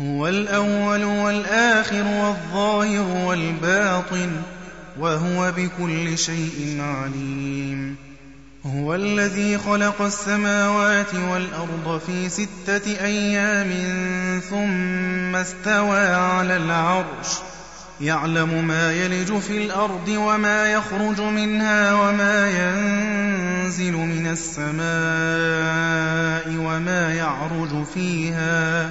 هو الأول والآخر والظاهر والباطن وهو بكل شيء عليم. هو الذي خلق السماوات والأرض في ستة أيام ثم استوى على العرش. يعلم ما يلج في الأرض وما يخرج منها وما ينزل من السماء وما يعرج فيها.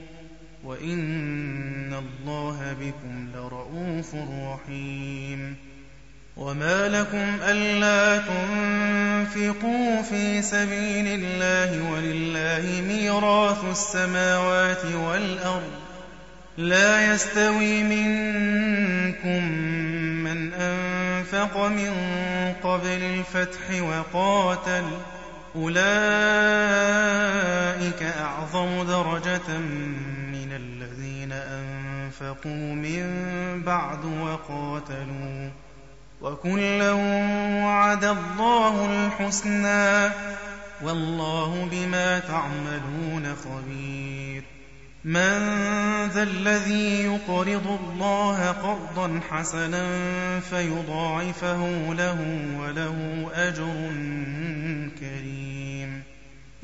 وإن الله بكم لرءوف رحيم وما لكم ألا تنفقوا في سبيل الله ولله ميراث السماوات والأرض لا يستوي منكم من أنفق من قبل الفتح وقاتل أولئك أعظم درجة أنفقوا من بعد وقاتلوا وكلا وعد الله الحسنى والله بما تعملون خبير. من ذا الذي يقرض الله قرضا حسنا فيضاعفه له وله أجر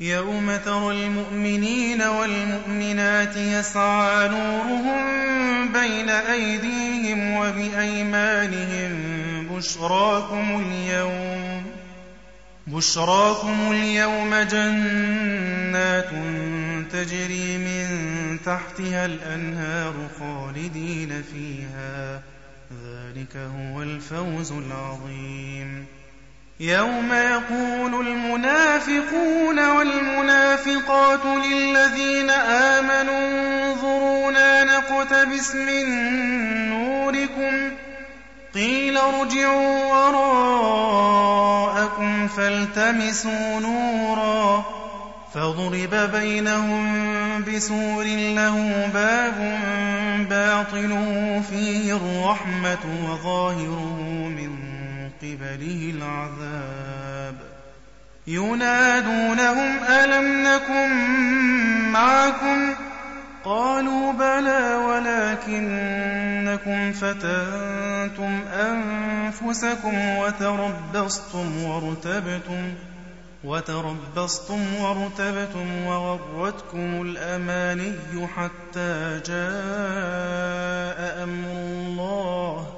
يوم ترى المؤمنين والمؤمنات يسعى نورهم بين أيديهم وبأيمانهم بشراكم اليوم بشراكم اليوم جنات تجري من تحتها الأنهار خالدين فيها ذلك هو الفوز العظيم يوم يقول المنافقون والمنافقات للذين آمنوا انظرونا نقتبس من نوركم قيل ارجعوا وراءكم فالتمسوا نورا فضرب بينهم بسور له باب باطنه فيه الرحمة وظاهره من قبله العذاب. ينادونهم ألم نكن معكم؟ قالوا بلى ولكنكم فتنتم أنفسكم وتربصتم وارتبتم وتربصتم وارتبتم وغرتكم الأماني حتى جاء أمر الله.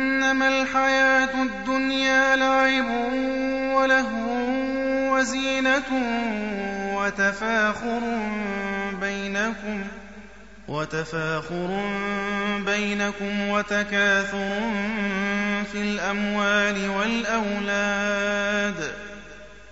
أنما الحياة الدنيا لعب ولهو وزينة وتفاخر بينكم وتفاخر بينكم وتكاثر في الأموال والأولاد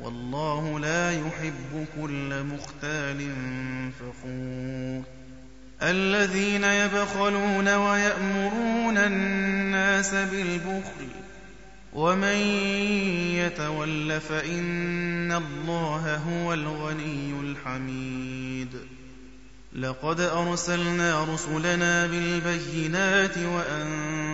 والله لا يحب كل مختال فخور. الذين يبخلون ويأمرون الناس بالبخل ومن يتول فإن الله هو الغني الحميد. لقد أرسلنا رسلنا بالبينات وأنزلنا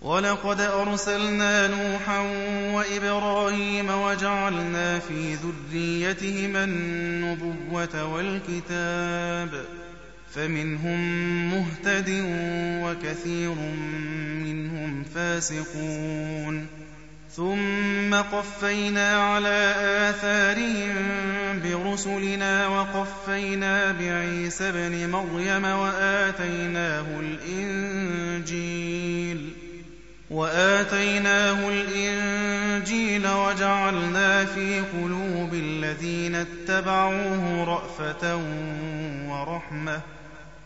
ولقد أرسلنا نوحا وإبراهيم وجعلنا في ذريتهما النبوة والكتاب فمنهم مهتد وكثير منهم فاسقون ثم قفينا على آثارهم برسلنا وقفينا بعيسى ابن مريم وآتيناه الإنجيل وآتيناه الإنجيل وجعلنا في قلوب الذين اتبعوه رأفة ورحمة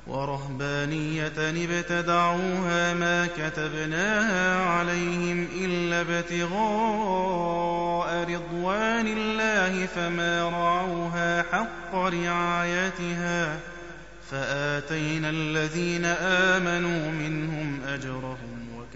ورهبانية ابتدعوها ما كتبناها عليهم إلا ابتغاء رضوان الله فما رعوها حق رعايتها فآتينا الذين آمنوا منهم أجرهم